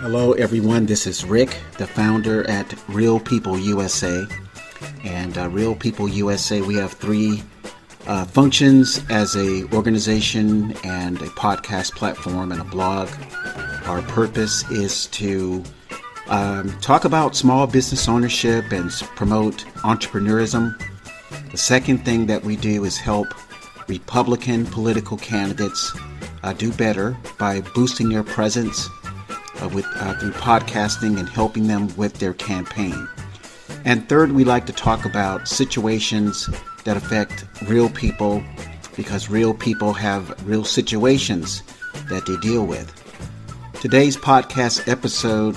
Hello, everyone. This is Rick, the founder at Real People USA. And uh, Real People USA, we have three uh, functions as a organization and a podcast platform and a blog. Our purpose is to um, talk about small business ownership and promote entrepreneurism. The second thing that we do is help Republican political candidates uh, do better by boosting their presence uh, with uh, through podcasting and helping them with their campaign. And third, we like to talk about situations that affect real people because real people have real situations that they deal with. Today's podcast episode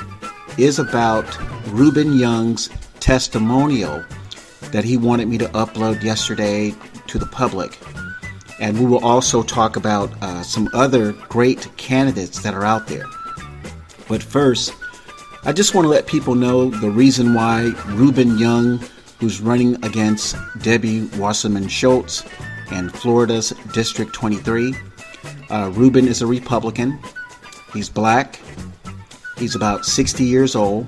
is about Rubin Young's testimonial that he wanted me to upload yesterday to the public. And we will also talk about uh, some other great candidates that are out there. But first, I just want to let people know the reason why Rubin Young, who's running against Debbie Wasserman Schultz in Florida's District 23, uh, Rubin is a Republican. He's black. He's about 60 years old.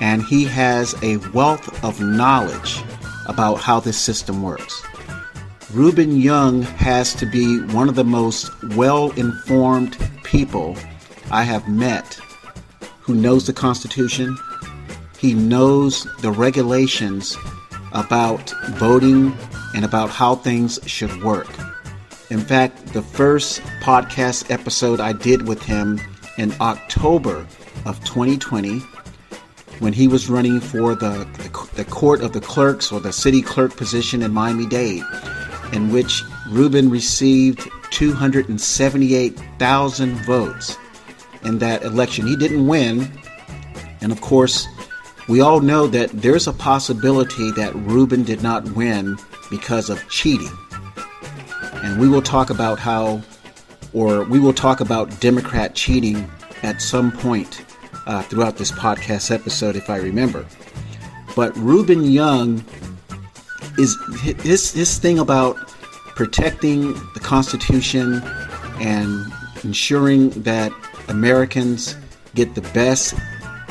And he has a wealth of knowledge about how this system works. Rubin Young has to be one of the most well informed people I have met who knows the Constitution. He knows the regulations about voting and about how things should work. In fact, the first podcast episode I did with him in October of 2020, when he was running for the, the, the court of the clerks or the city clerk position in Miami Dade, in which Rubin received 278,000 votes in that election. He didn't win. And of course, we all know that there's a possibility that Rubin did not win because of cheating. And we will talk about how, or we will talk about Democrat cheating at some point uh, throughout this podcast episode, if I remember. But Rubin Young is his, his thing about protecting the Constitution and ensuring that Americans get the best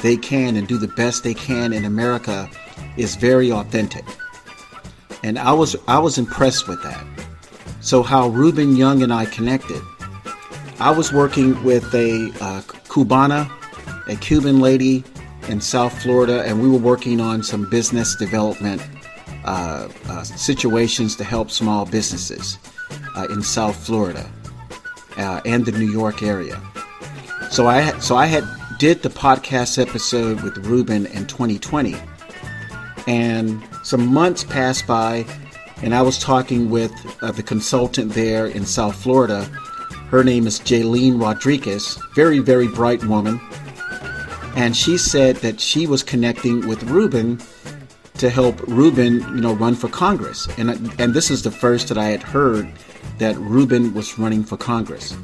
they can and do the best they can in America is very authentic. And I was I was impressed with that. So how Rubin Young and I connected. I was working with a uh, Cubana, a Cuban lady in South Florida, and we were working on some business development uh, uh, situations to help small businesses uh, in South Florida uh, and the New York area. So I so I had did the podcast episode with Rubin in 2020, and some months passed by, and I was talking with uh, the consultant there in South Florida. Her name is Jaylene Rodriguez, very very bright woman, and she said that she was connecting with Rubin to help Rubin, you know, run for Congress. And and this is the first that I had heard that Rubin was running for Congress.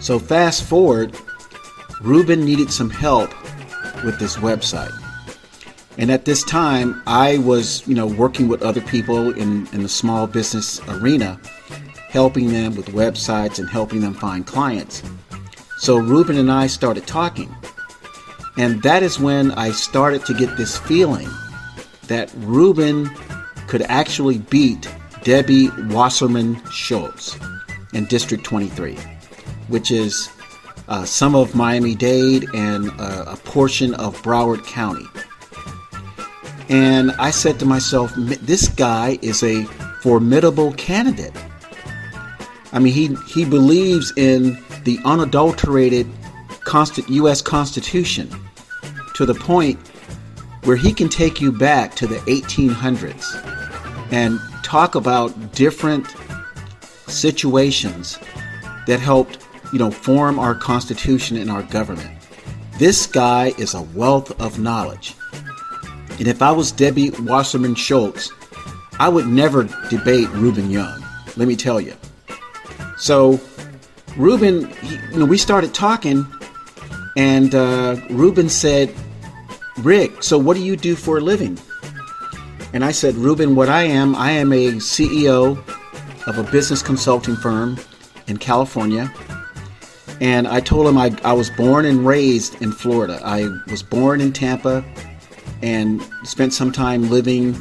So fast forward, Rubin needed some help with this website. And at this time, I was, you know, working with other people in, in the small business arena, helping them with websites and helping them find clients. So Rubin and I started talking. And that is when I started to get this feeling that Rubin could actually beat Debbie Wasserman Schultz in District 23 which is uh, some of Miami Dade and uh, a portion of Broward County. And I said to myself, this guy is a formidable candidate. I mean, he, he believes in the unadulterated U.S. Constitution to the point where he can take you back to the 1800s and talk about different situations that helped you know, form our Constitution and our government. This guy is a wealth of knowledge. And if I was Debbie Wasserman Schultz, I would never debate Rubin Young. Let me tell you. So, Rubin, he, you know, we started talking, and uh, Rubin said, Rick, so what do you do for a living? And I said, Rubin, what I am, I am a CEO of a business consulting firm in California And I told him I, I was born and raised in Florida. I was born in Tampa and spent some time living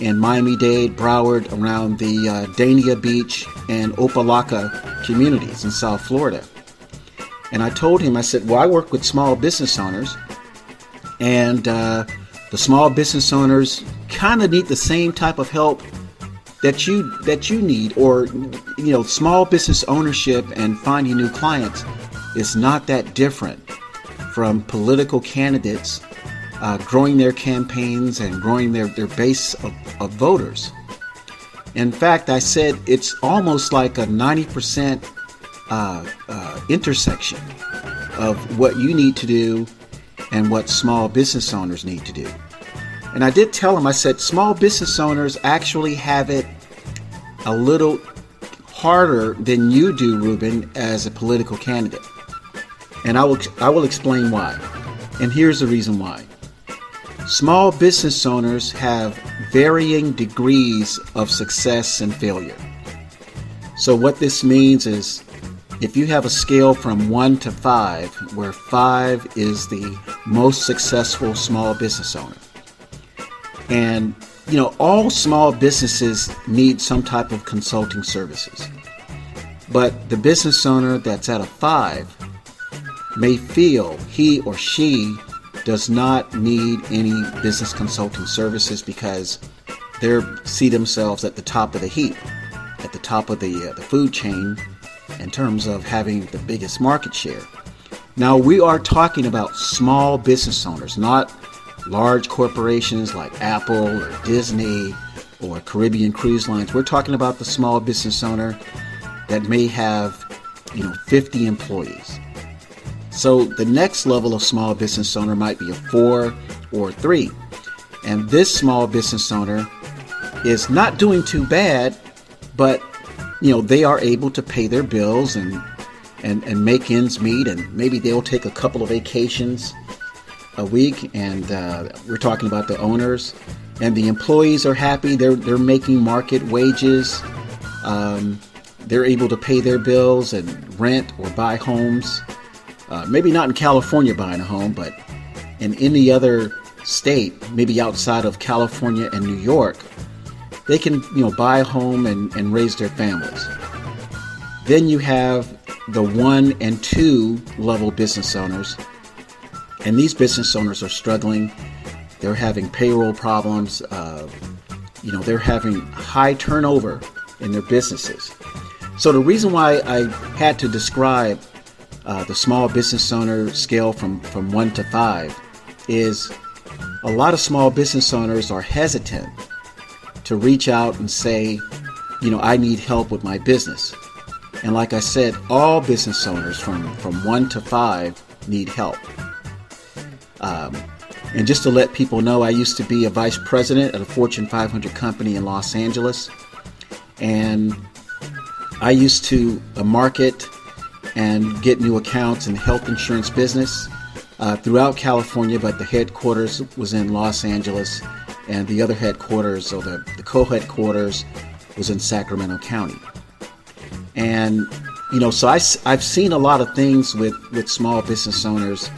in Miami Dade, Broward, around the uh, Dania Beach and Opa-locka communities in South Florida. And I told him, I said, well, I work with small business owners, and uh, the small business owners kind of need the same type of help that you that you need, or you know, small business ownership and finding new clients is not that different from political candidates uh, growing their campaigns and growing their, their base of, of voters. In fact, I said it's almost like a 90% uh, uh, intersection of what you need to do and what small business owners need to do. And I did tell him, I said, small business owners actually have it a little harder than you do, Rubin, as a political candidate. And I will, I will explain why. And here's the reason why. Small business owners have varying degrees of success and failure. So, what this means is if you have a scale from 1 to 5, where 5 is the most successful small business owner, and you know, all small businesses need some type of consulting services. But the business owner that's at a 5 may feel he or she does not need any business consulting services because they see themselves at the top of the heap, at the top of the, uh, the food chain in terms of having the biggest market share. Now, we are talking about small business owners, not large corporations like Apple or Disney or Caribbean Cruise Lines. We're talking about the small business owner that may have, you know, 50 employees. So the next level of small business owner might be a four or three. And this small business owner is not doing too bad, but you know, they are able to pay their bills and and, and make ends meet and maybe they'll take a couple of vacations a week and uh, we're talking about the owners and the employees are happy. They're they're making market wages. Um, they're able to pay their bills and rent or buy homes. Uh, maybe not in California buying a home, but in any other state, maybe outside of California and New York, they can you know buy a home and, and raise their families. Then you have the one and two level business owners, and these business owners are struggling. They're having payroll problems. Uh, you know, they're having high turnover in their businesses. So the reason why I had to describe uh, the small business owner scale from, from one to five is a lot of small business owners are hesitant to reach out and say, you know, I need help with my business. And like I said, all business owners from, from one to five need help. Um, and just to let people know, I used to be a vice president at a Fortune 500 company in Los Angeles. And I used to uh, market and get new accounts in the health insurance business uh, throughout California, but the headquarters was in Los Angeles, and the other headquarters, or the, the co headquarters, was in Sacramento County. And, you know, so I, I've seen a lot of things with, with small business owners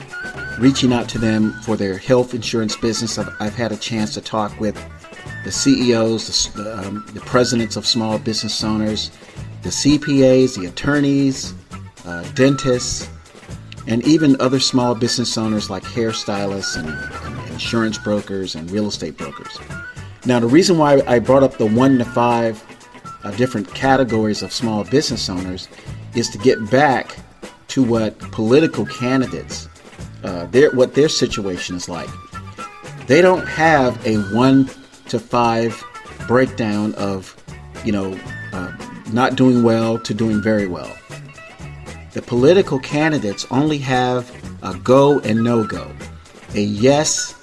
reaching out to them for their health insurance business. I've, I've had a chance to talk with the CEOs, the, um, the presidents of small business owners, the CPAs, the attorneys, uh, dentists, and even other small business owners like hairstylists and, and insurance brokers and real estate brokers. Now, the reason why I brought up the one to five uh, different categories of small business owners is to get back to what political candidates, uh, their, what their situation is like. They don't have a one to five breakdown of, you know, uh, not doing well to doing very well the political candidates only have a go and no go, a yes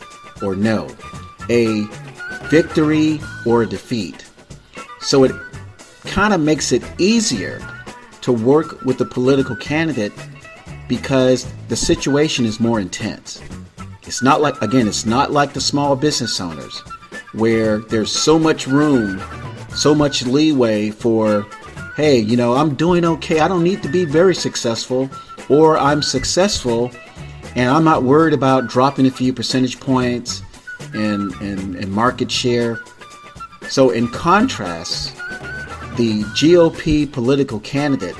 or no, a victory or a defeat. So it kind of makes it easier to work with the political candidate because the situation is more intense. It's not like, again, it's not like the small business owners where there's so much room, so much leeway for hey, you know, I'm doing okay. I don't need to be very successful. or I'm successful and I'm not worried about dropping a few percentage points and, and, and market share. So, in contrast, the GOP political candidate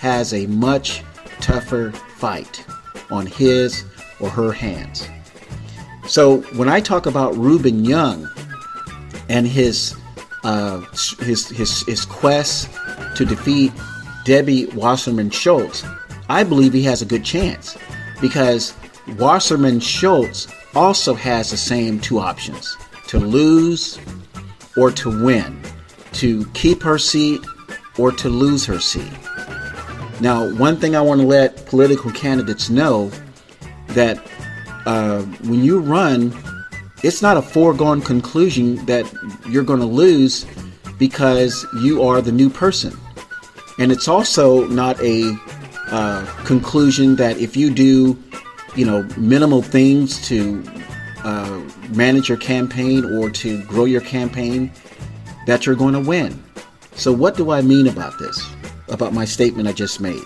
has a much tougher fight on his or her hands. So, when I talk about Rubin Young and his uh, his, his his quest to defeat Debbie Wasserman Schultz, I believe he has a good chance because Wasserman Schultz also has the same two options to lose or to win, to keep her seat or to lose her seat. Now, one thing I want to let political candidates know that uh, when you run, it's not a foregone conclusion that you're going to lose because you are the new person. And it's also not a uh, conclusion that if you do, you know, minimal things to uh, manage your campaign or to grow your campaign, that you're going to win. So, what do I mean about this? About my statement I just made?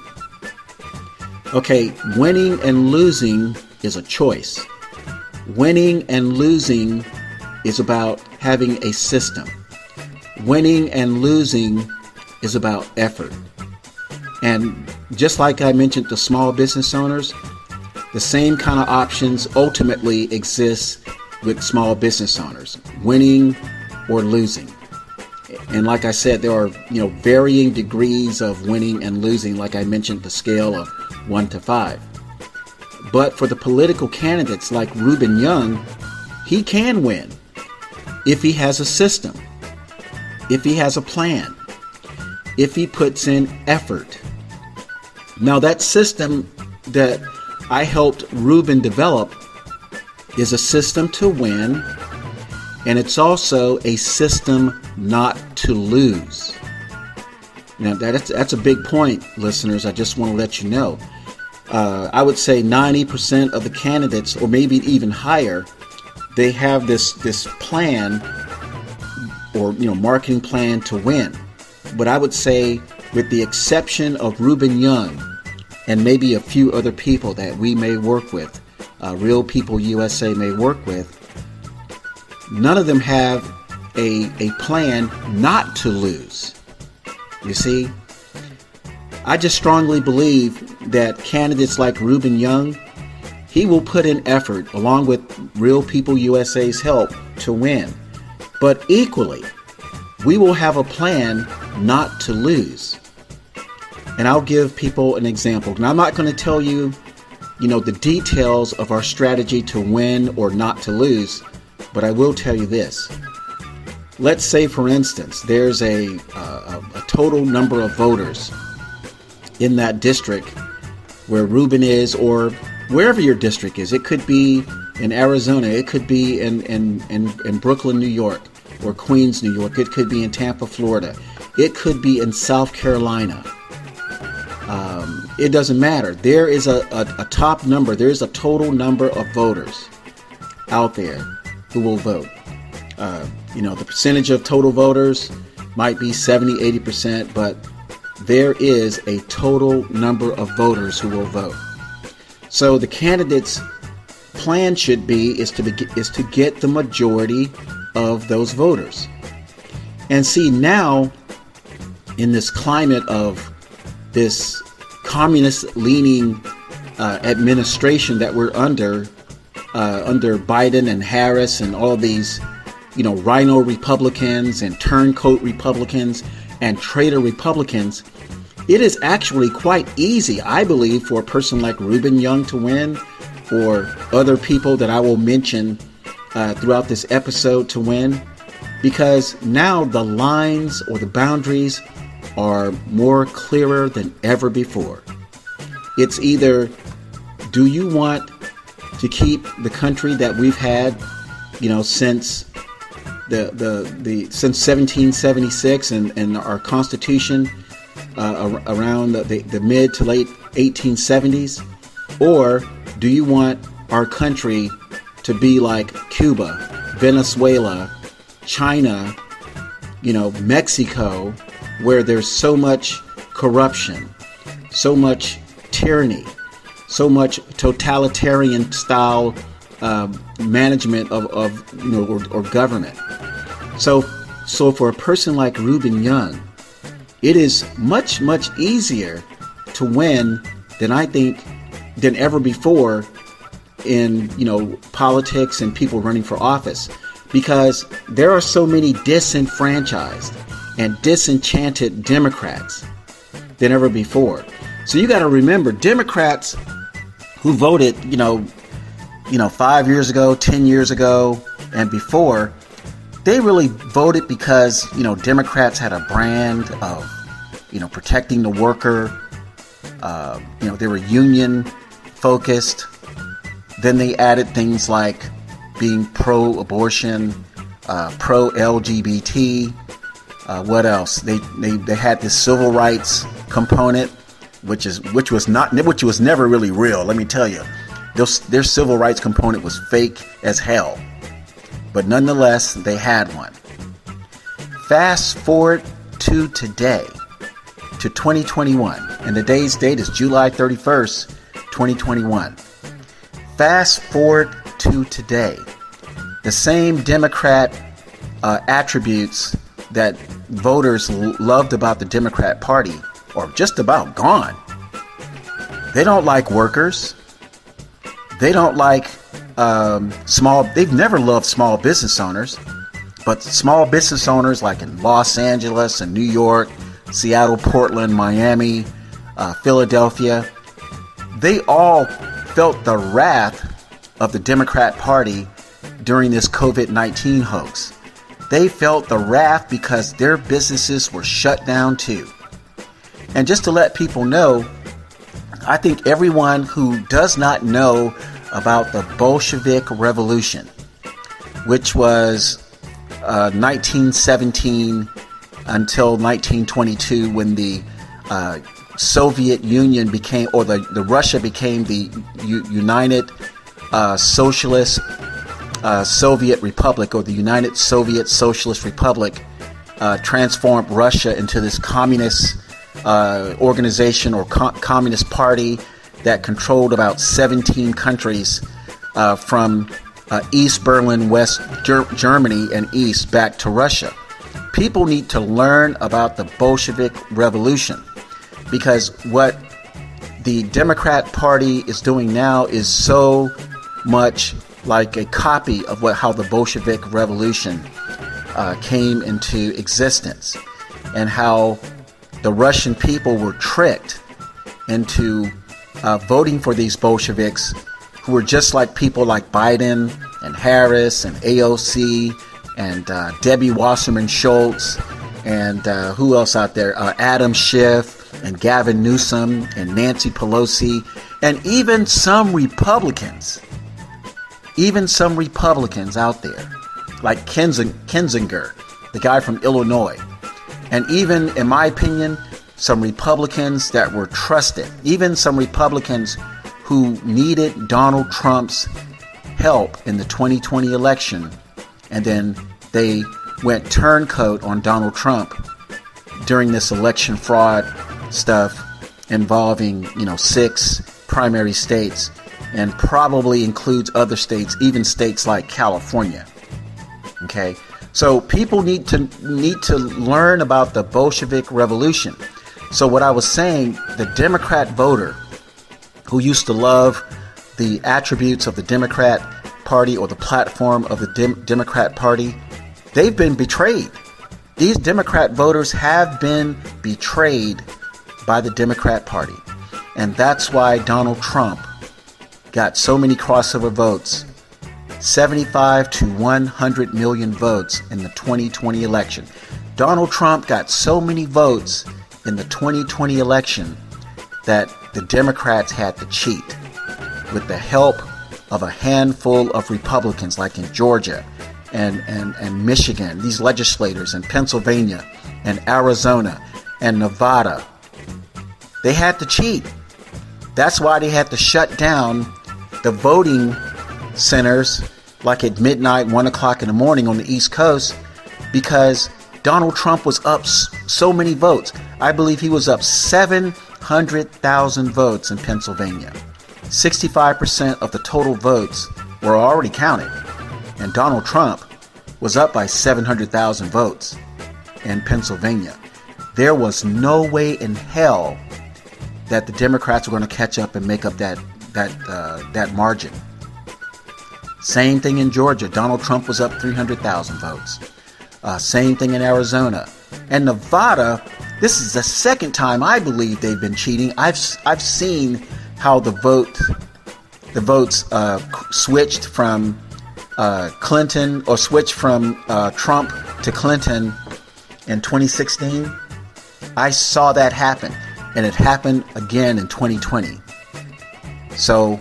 Okay, winning and losing is a choice. Winning and losing is about having a system. Winning and losing is about effort. And just like I mentioned the small business owners, the same kind of options ultimately exist with small business owners, winning or losing. And like I said, there are, you know, varying degrees of winning and losing, like I mentioned the scale of 1 to 5. But for the political candidates like Rubin Young, he can win if he has a system, if he has a plan, if he puts in effort. Now, that system that I helped Rubin develop is a system to win, and it's also a system not to lose. Now, that's, that's a big point, listeners. I just want to let you know. Uh, I would say 90% of the candidates, or maybe even higher, they have this this plan or you know marketing plan to win. But I would say, with the exception of Rubin Young, and maybe a few other people that we may work with, uh, Real People USA may work with, none of them have a, a plan not to lose. You see? I just strongly believe that candidates like Rubin Young, he will put in effort along with Real People USA's help to win. But equally, we will have a plan not to lose. And I'll give people an example. And I'm not going to tell you, you know, the details of our strategy to win or not to lose, but I will tell you this. Let's say, for instance, there's a, a, a total number of voters in that district where Rubin is, or wherever your district is. It could be in Arizona, it could be in, in, in, in Brooklyn, New York, or Queens, New York, it could be in Tampa, Florida, it could be in South Carolina. Um, it doesn't matter. There is a, a, a top number, there is a total number of voters out there who will vote. Uh, you know, the percentage of total voters might be 70, 80%, but there is a total number of voters who will vote. So the candidate's plan should be is to be, is to get the majority of those voters. And see now in this climate of this communist leaning uh, administration that we're under, uh, under Biden and Harris and all these, you know, RINO Republicans and turncoat Republicans and traitor Republicans, it is actually quite easy, I believe, for a person like Rubin Young to win, or other people that I will mention uh, throughout this episode to win, because now the lines or the boundaries are more clearer than ever before. It's either do you want to keep the country that we've had, you know, since the the, the since 1776 and, and our Constitution uh, around the, the, the mid to late 1870s, or do you want our country to be like Cuba, Venezuela, China, you know, Mexico, where there's so much corruption, so much tyranny, so much totalitarian style uh, management of, of you know or, or government. So so for a person like Rubin Young, it is much much easier to win than I think than ever before in you know politics and people running for office because there are so many disenfranchised and disenchanted Democrats than ever before. So you got to remember Democrats who voted, you know, you know, 5 years ago, 10 years ago and before, they really voted because, you know, Democrats had a brand of, you know, protecting the worker. Uh, you know, they were union focused. Then they added things like being pro abortion, uh, pro LGBT. Uh, what else? They, they they had this civil rights component, which is which was not which was never really real. Let me tell you, their, their civil rights component was fake as hell, but nonetheless they had one. Fast forward to today, to 2021, and today's date is July 31st, 2021. Fast forward to today. The same Democrat uh, attributes that voters loved about the Democrat Party are just about gone. They don't like workers. They don't like um, small, they've never loved small business owners. But small business owners like in Los Angeles and New York, Seattle, Portland, Miami, uh, Philadelphia, they all felt the wrath of the Democrat Party during this COVID 19 hoax. They felt the wrath because their businesses were shut down too. And just to let people know, I think everyone who does not know about the Bolshevik Revolution, which was uh, 1917 until 1922 when the uh, Soviet Union became, or the, the Russia became the U- United uh, Socialist uh, Soviet Republic or the United Soviet Socialist Republic uh, transformed Russia into this communist uh, organization or co- communist party that controlled about 17 countries uh, from uh, East Berlin, West Ger- Germany, and East back to Russia. People need to learn about the Bolshevik Revolution because what the Democrat Party is doing now is so much like a copy of what how the Bolshevik Revolution uh, came into existence, and how the Russian people were tricked into uh, voting for these Bolsheviks, who were just like people like Biden and Harris and AOC and uh, Debbie Wasserman Schultz and uh, who else out there? Uh, Adam Schiff and Gavin Newsom and Nancy Pelosi and even some Republicans even some Republicans out there, like Kinzinger, the guy from Illinois, and even, in my opinion, some Republicans that were trusted, even some Republicans who needed Donald Trump's help in the 2020 election, and then they went turncoat on Donald Trump during this election fraud stuff involving, you know, six primary states and probably includes other states, even states like California. Okay? So people need to need to learn about the Bolshevik Revolution. So what I was saying, the Democrat voter who used to love the attributes of the Democrat Party or the platform of the Dem- Democrat Party, they've been betrayed. These Democrat voters have been betrayed by the Democrat Party. And that's why Donald Trump got so many crossover votes 75 to 100 million votes in the 2020 election. Donald Trump got so many votes in the 2020 election that the Democrats had to cheat with the help of a handful of Republicans, like in Georgia and, and, and Michigan, these legislators in Pennsylvania and Arizona and Nevada. They had to cheat. That's why they had to shut down the voting centers like at midnight, one o'clock in the morning on the East Coast because Donald Trump was up so many votes. I believe he was up 700,000 votes in Pennsylvania. 65% of the total votes were already counted, and Donald Trump was up by 700,000 votes in Pennsylvania. There was no way in hell that the Democrats were going to catch up and make up that that uh, that margin. Same thing in Georgia. Donald Trump was up 300,000 votes. Uh, same thing in Arizona and Nevada. This is the second time I believe they've been cheating. I've I've seen how the vote the votes uh, switched from uh, Clinton or switched from uh, Trump to Clinton in 2016. I saw that happen, and it happened again in 2020. So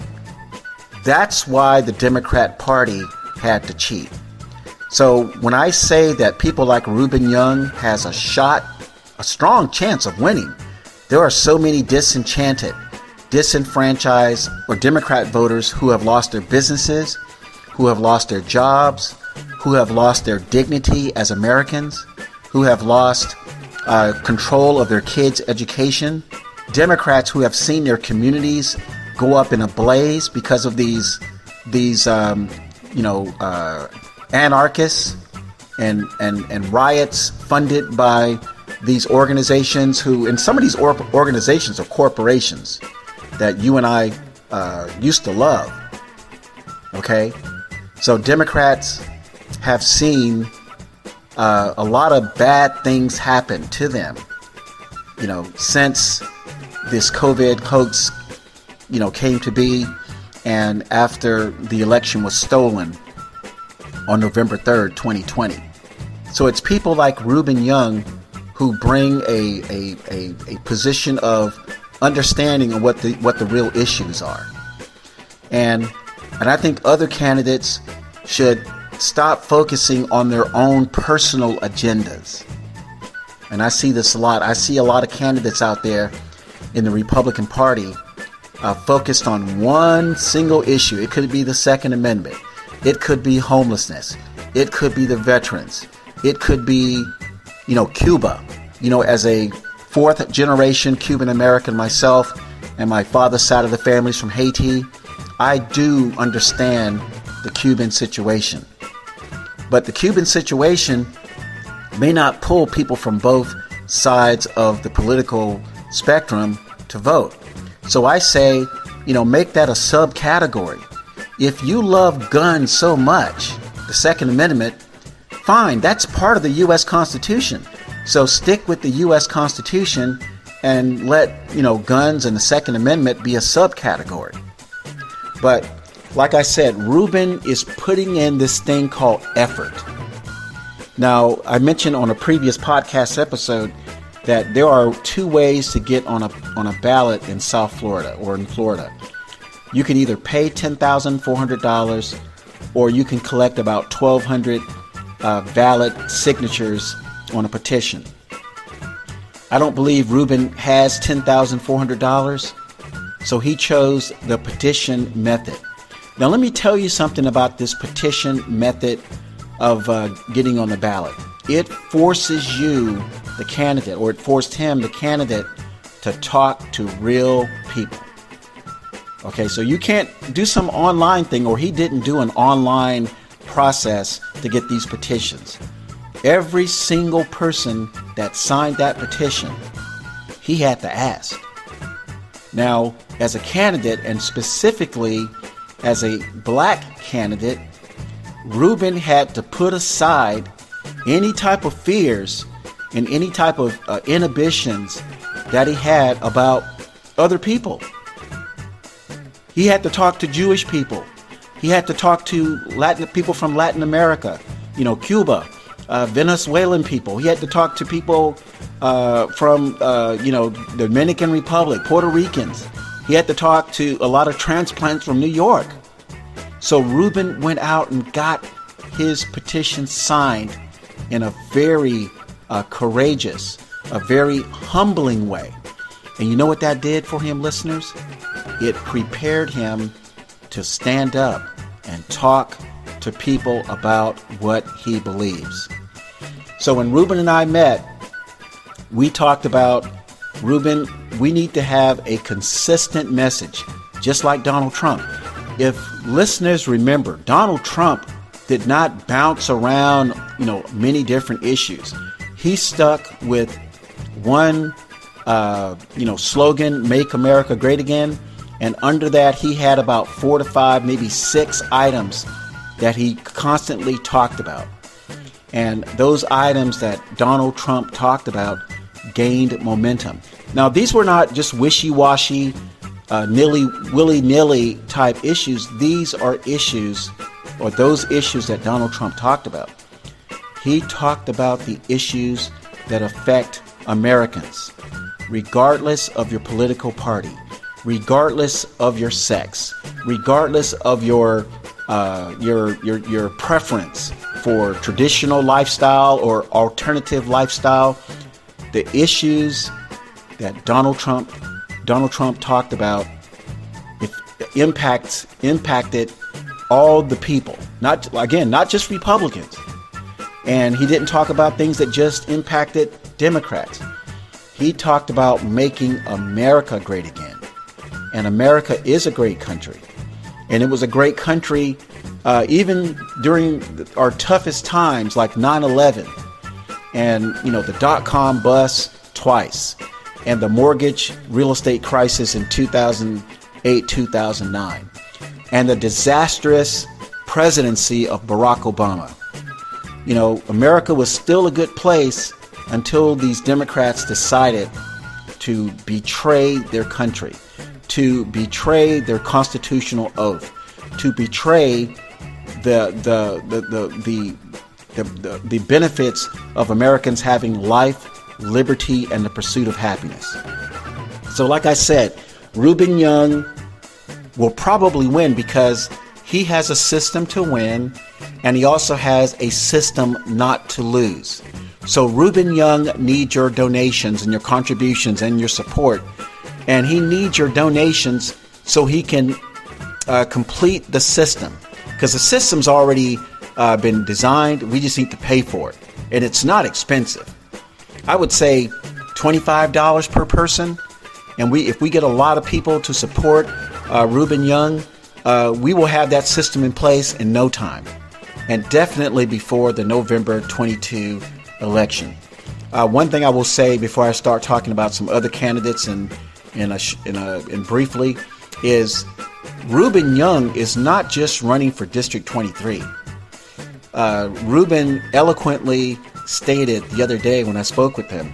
that's why the Democrat Party had to cheat. So when I say that people like Rubin Young has a shot, a strong chance of winning, there are so many disenchanted, disenfranchised, or Democrat voters who have lost their businesses, who have lost their jobs, who have lost their dignity as Americans, who have lost uh, control of their kids' education, Democrats who have seen their communities go up in a blaze because of these these um, you know uh, anarchists and, and and riots funded by these organizations who and some of these or- organizations are corporations that you and I uh, used to love. Okay, so Democrats have seen uh, a lot of bad things happen to them. You know, since this COVID hoax you know, came to be and after the election was stolen on November 3rd, 2020. So it's people like Rubin Young who bring a, a, a, a position of understanding of what the what the real issues are. And and I think other candidates should stop focusing on their own personal agendas. And I see this a lot. I see a lot of candidates out there in the Republican Party uh, focused on one single issue. It could be the Second Amendment, it could be homelessness, it could be the veterans, it could be, you know, Cuba. You know, as a fourth generation Cuban American myself, and my father's side of the family is from Haiti, I do understand the Cuban situation. But the Cuban situation may not pull people from both sides of the political spectrum to vote. So I say, you know, make that a subcategory. If you love guns so much, the Second Amendment, fine, that's part of the U.S. Constitution. So stick with the U.S. Constitution and let, you know, guns and the Second Amendment be a subcategory. But like I said, Rubin is putting in this thing called effort. Now, I mentioned on a previous podcast episode that there are two ways to get on a on a ballot in South Florida or in Florida. You can either pay ten thousand four hundred dollars, or you can collect about twelve hundred uh, valid signatures on a petition. I don't believe Rubin has ten thousand four hundred dollars, so he chose the petition method. Now, let me tell you something about this petition method of uh, getting on the ballot. It forces you the candidate, or it forced him, the candidate, to talk to real people. Okay, so you can't do some online thing, or he didn't do an online process to get these petitions. Every single person that signed that petition, he had to ask. Now, as a candidate, and specifically as a black candidate, Rubin had to put aside any type of fears and any type of uh, inhibitions that he had about other people. He had to talk to Jewish people. He had to talk to Latin people from Latin America, you know, Cuba, uh, Venezuelan people. He had to talk to people uh, from, uh, you know, the Dominican Republic, Puerto Ricans. He had to talk to a lot of transplants from New York. So Rubin went out and got his petition signed in a very uh, courageous, a very humbling way. And you know what that did for him, listeners? It prepared him to stand up and talk to people about what he believes. So when Rubin and I met, we talked about Rubin we need to have a consistent message, just like Donald Trump. If listeners remember, Donald Trump did not bounce around, you know, many different issues. He stuck with one, uh, you know, slogan, "Make America Great Again," and under that, he had about four to five, maybe six items that he constantly talked about. And those items that Donald Trump talked about gained momentum. Now, these were not just wishy washy, uh, nilly, willy nilly type issues. These are issues, or those issues that Donald Trump talked about. He talked about the issues that affect Americans, regardless of your political party, regardless of your sex, regardless of your uh, your your your preference for traditional lifestyle or alternative lifestyle, the issues that Donald Trump Donald Trump talked about if impacts impacted all the people, not again, not just Republicans. And he didn't talk about things that just impacted Democrats. He talked about making America great again. And America is a great country. And it was a great country uh, even during our toughest times like 9-11 and you know the dot-com bust twice and the mortgage real estate crisis in 2008 2009 and the disastrous presidency of barack obama you know america was still a good place until these democrats decided to betray their country to betray their constitutional oath to betray the the the the the, the, the, the benefits of Americans having life, liberty, and the pursuit of happiness. So, like I said, Rubin Young will probably win because he has a system to win and he also has a system not to lose. So, Rubin Young needs your donations and your contributions and your support. And he needs your donations so he can uh, complete the system because the system's already uh, been designed. We just need to pay for it, and it's not expensive. I would say twenty-five dollars per person, and we if we get a lot of people to support uh, Rubin Young, uh, we will have that system in place in no time, and definitely before the November 22 election. Uh, one thing I will say before I start talking about some other candidates and in a, in a, in briefly is Rubin Young is not just running for District 23. Uh, Rubin eloquently stated the other day when I spoke with him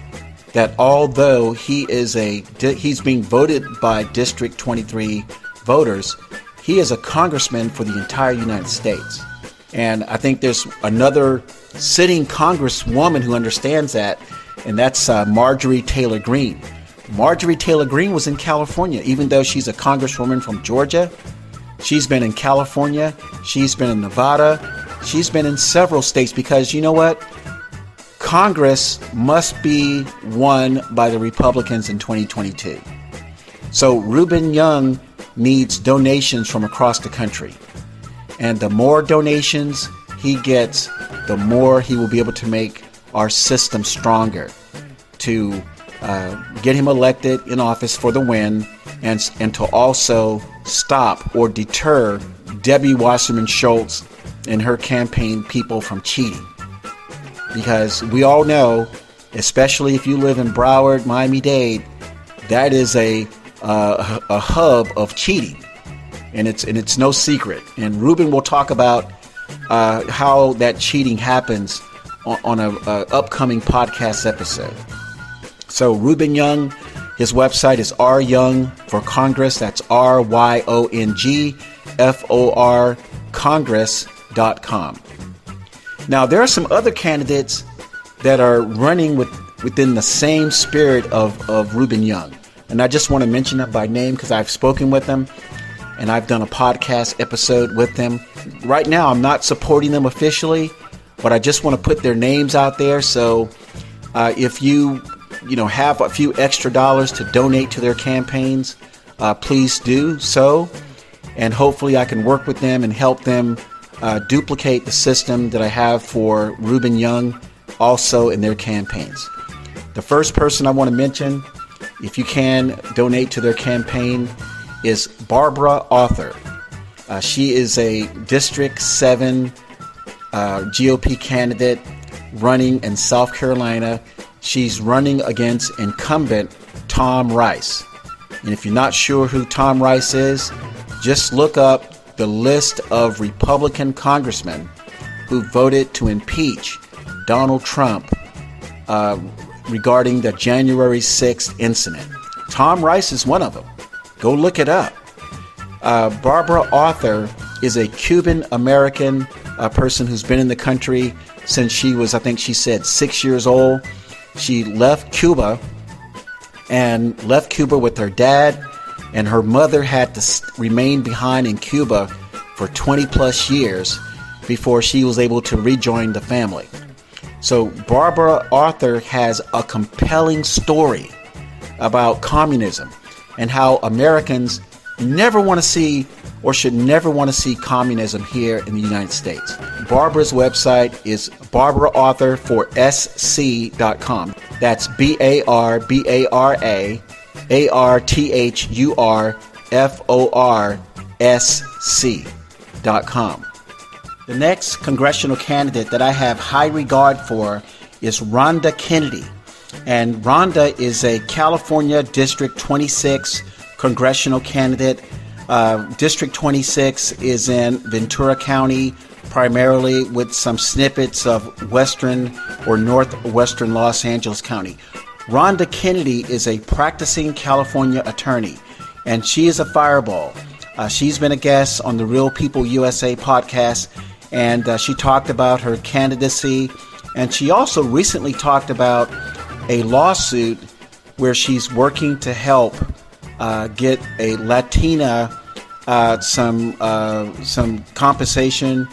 that although he is a he's being voted by District 23 voters, he is a congressman for the entire United States. And I think there's another sitting congresswoman who understands that, and that's uh, Marjorie Taylor Greene. Marjorie Taylor Greene was in California, even though she's a congresswoman from Georgia. She's been in California. She's been in Nevada. She's been in several states because you know what? Congress must be won by the Republicans in 2022. So Rubin Young needs donations from across the country. And the more donations he gets, the more he will be able to make our system stronger to uh, get him elected in office for the win, and, and to also stop or deter Debbie Wasserman Schultz and her campaign people from cheating. Because we all know, especially if you live in Broward, Miami Dade, that is a, uh, a hub of cheating. And it's, and it's no secret. And Rubin will talk about uh, how that cheating happens on, on a, a upcoming podcast episode. So Rubin Young, his website is R Young for Congress. That's R Y O N G F O R Congress.com. Now, there are some other candidates that are running with, within the same spirit of, of Rubin Young. And I just want to mention them by name because I've spoken with them and I've done a podcast episode with them. Right now, I'm not supporting them officially, but I just want to put their names out there. So uh, if you you know have a few extra dollars to donate to their campaigns, uh, please do so. And hopefully, I can work with them and help them uh, duplicate the system that I have for Rubin Young also in their campaigns. The first person I want to mention if you can donate to their campaign, is Barbara Arthur. Uh, she is a District 7 uh, GOP candidate running in South Carolina. She's running against incumbent Tom Rice. And if you're not sure who Tom Rice is, just look up the list of Republican congressmen who voted to impeach Donald Trump uh, regarding the January 6th incident. Tom Rice is one of them. Go look it up. Uh, Barbara Arthur is a Cuban American uh, person who's been in the country since she was, I think she said, six years old. She left Cuba and left Cuba with her dad, and her mother had to remain behind in Cuba for 20 plus years before she was able to rejoin the family. So, Barbara Arthur has a compelling story about communism and how Americans never want to see or should never want to see communism here in the United States. Barbara's website is barbaraarthur for sc.com. That's B A R B A R A A R T H U R F O R S C.com. The next congressional candidate that I have high regard for is Ronda Kennedy. And Ronda is a California District 26 congressional candidate. Uh, District 26 is in Ventura County, primarily with some snippets of western or northwestern Los Angeles County. Ronda Kennedy is a practicing California attorney, and she is a fireball. Uh, she's been a guest on the Real People USA podcast, and uh, she talked about her candidacy, and she also recently talked about a lawsuit where she's working to help uh, get a Latina uh, some uh, some compensation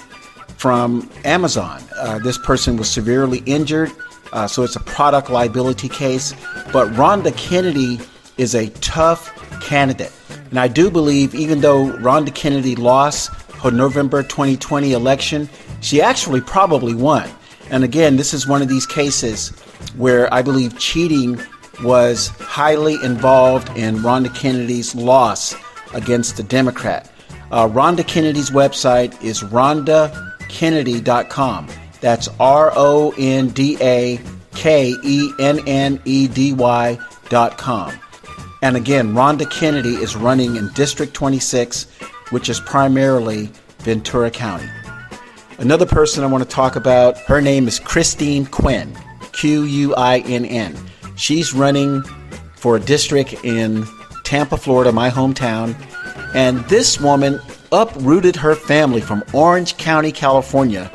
from Amazon. Uh, this person was severely injured, uh, so it's a product liability case. But Ronda Kennedy is a tough candidate, and I do believe even though Ronda Kennedy lost her November 2020 election, she actually probably won. And again, this is one of these cases where I believe cheating was highly involved in Ronda Kennedy's loss against the Democrat. Uh, Ronda Kennedy's website is rondakennedy.com. That's R O N D A K E N N E D Y.com. And again, Ronda Kennedy is running in District 26, which is primarily Ventura County. Another person I want to talk about, her name is Christine Quinn, Q U I N N. She's running for a district in Tampa, Florida, my hometown. And this woman uprooted her family from Orange County, California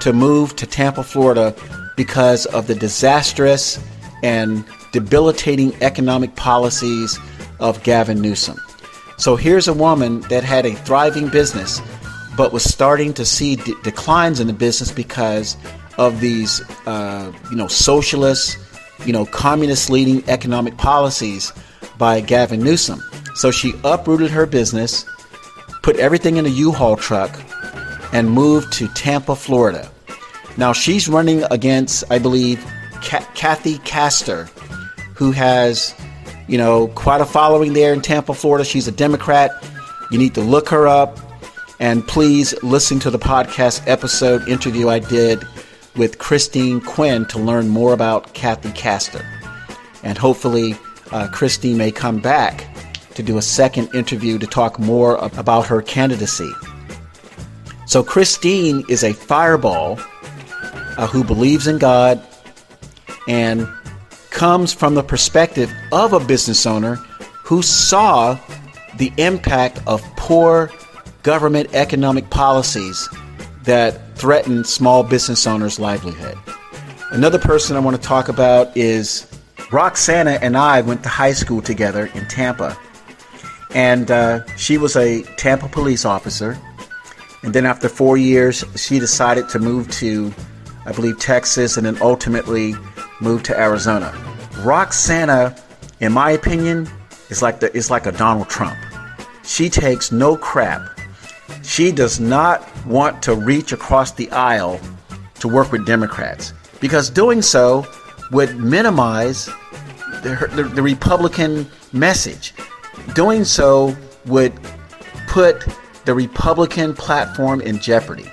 to move to Tampa, Florida because of the disastrous and debilitating economic policies of Gavin Newsom. So here's a woman that had a thriving business but was starting to see de- declines in the business because of these, uh, you know, socialist you know, communist leading economic policies by Gavin Newsom. So she uprooted her business, put everything in a U-Haul truck, and moved to Tampa, Florida. Now she's running against, I believe, Kathy Castor, who has, you know, quite a following there in Tampa, Florida. She's a Democrat. You need to look her up. And please listen to the podcast episode interview I did with Christine Quinn to learn more about Kathy Castor. And hopefully, uh, Christine may come back to do a second interview to talk more about her candidacy. So, Christine is a fireball uh, who believes in God and comes from the perspective of a business owner who saw the impact of poor government economic policies that threaten small business owners' livelihood. Another person I want to talk about is Roxana and I went to high school together in Tampa. And uh, she was a Tampa police officer. And then after four years, she decided to move to, I believe, Texas and then ultimately moved to Arizona. Roxana, in my opinion, is like, the, is like a Donald Trump. She takes no crap she does not want to reach across the aisle to work with Democrats because doing so would minimize the, the, the Republican message. Doing so would put the Republican platform in jeopardy.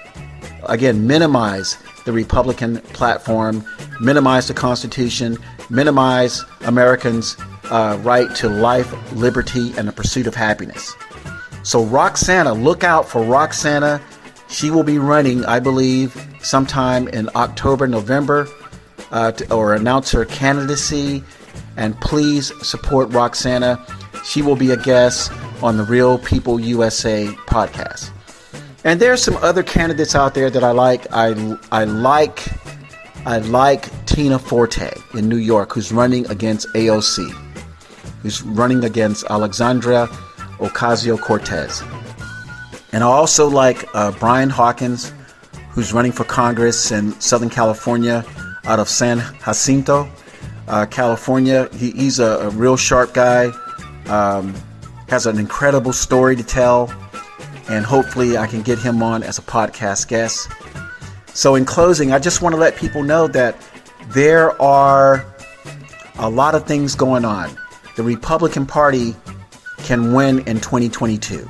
Again, minimize the Republican platform, minimize the Constitution, minimize Americans' uh, right to life, liberty, and the pursuit of happiness. So, Roxana, look out for Roxana. She will be running, I believe, sometime in October, November, uh, to, or announce her candidacy. And please support Roxana. She will be a guest on the Real People USA podcast. And there's some other candidates out there that I like. I I like I like Tina Forte in New York, who's running against AOC, who's running against Alexandria Ocasio Cortez. And I also like uh, Brian Hawkins, who's running for Congress in Southern California out of San Jacinto, uh, California. He, he's a, a, real sharp guy, um, has an incredible story to tell, and hopefully I can get him on as a podcast guest. So, in closing, I just want to let people know that there are a lot of things going on. The Republican Party can win in 2022.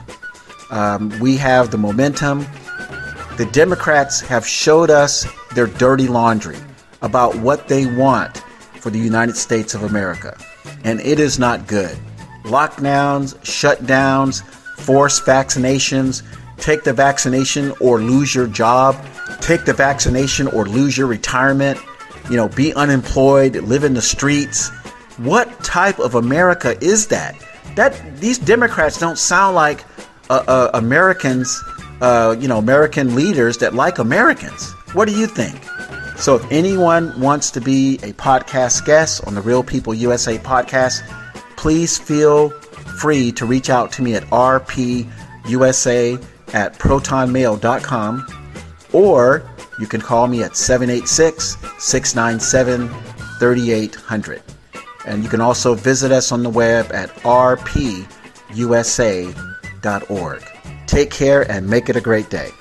Um, we have the momentum. The Democrats have showed us their dirty laundry about what they want for the United States of America, and it is not good. Lockdowns, shutdowns, forced vaccinations, take the vaccination or lose your job, take the vaccination or lose your retirement, you know, be unemployed, live in the streets. What type of America is that? That these Democrats don't sound like uh, uh, Americans, uh, you know, American leaders that like Americans. What do you think? So, if anyone wants to be a podcast guest on the Real People USA podcast, please feel free to reach out to me at rpusa at protonmail.com or you can call me at 786 697 3800. And you can also visit us on the web at rpusa.org. Take care and make it a great day.